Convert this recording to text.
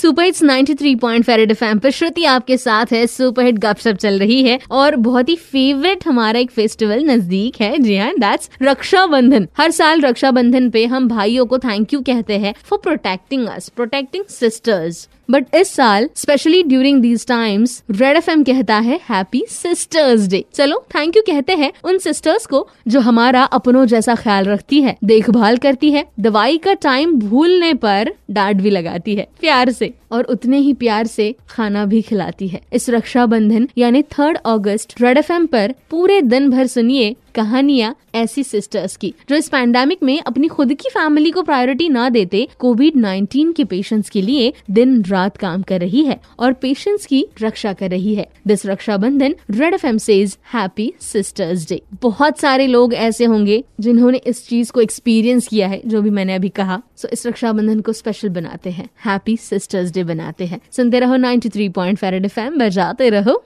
Super hits 93 point फेरेड FM पर श्रुति आपके साथ है। सुपर हिट गपशप चल रही है और बहुत ही फेवरेट हमारा एक फेस्टिवल नज़दीक है। जी हाँ दैट्स रक्षाबंधन। हर साल रक्षाबंधन पे हम भाइयों को थैंक यू कहते हैं for protecting us protecting sisters but इस साल specially during these times Red FM कहता है हैप्पी सिस्टर्स डे चलो थैंक यू कहते हैं उन सिस्टर्स को जो हमारा अपनों जैसा ख्याल रखती है, देखभाल करती है, दवाई का टाइम भूलने पर डांट भी लगाती है, प्यार से और उतने ही प्यार से खाना भी खिलाती है। इस रक्षाबंधन, यानी थर्ड अगस्त रेड एफएम पर पूरे दिन भर सुनिए कहानियाँ ऐसी सिस्टर्स की, जो इस पैंडेमिक में अपनी खुद की फैमिली को प्रायोरिटी ना देते कोविड 19 के पेशेंट्स के लिए दिन रात काम कर रही है और पेशेंट्स की रक्षा कर रही है। This Rakshabandhan Red F M happy sisters day बहुत सारे लोग ऐसे होंगे जिन्होंने इस चीज़ को एक्सपीरियंस किया है, जो भी मैंने अभी कहा। सो इस रक्षाबंधन को स्पेशल बनाते हैं। हैप्पी सिस्टर्स डे बनाते हैं। सुनते रहो 93 पॉइंट फेरेड एफ़ एम बजाते रहो।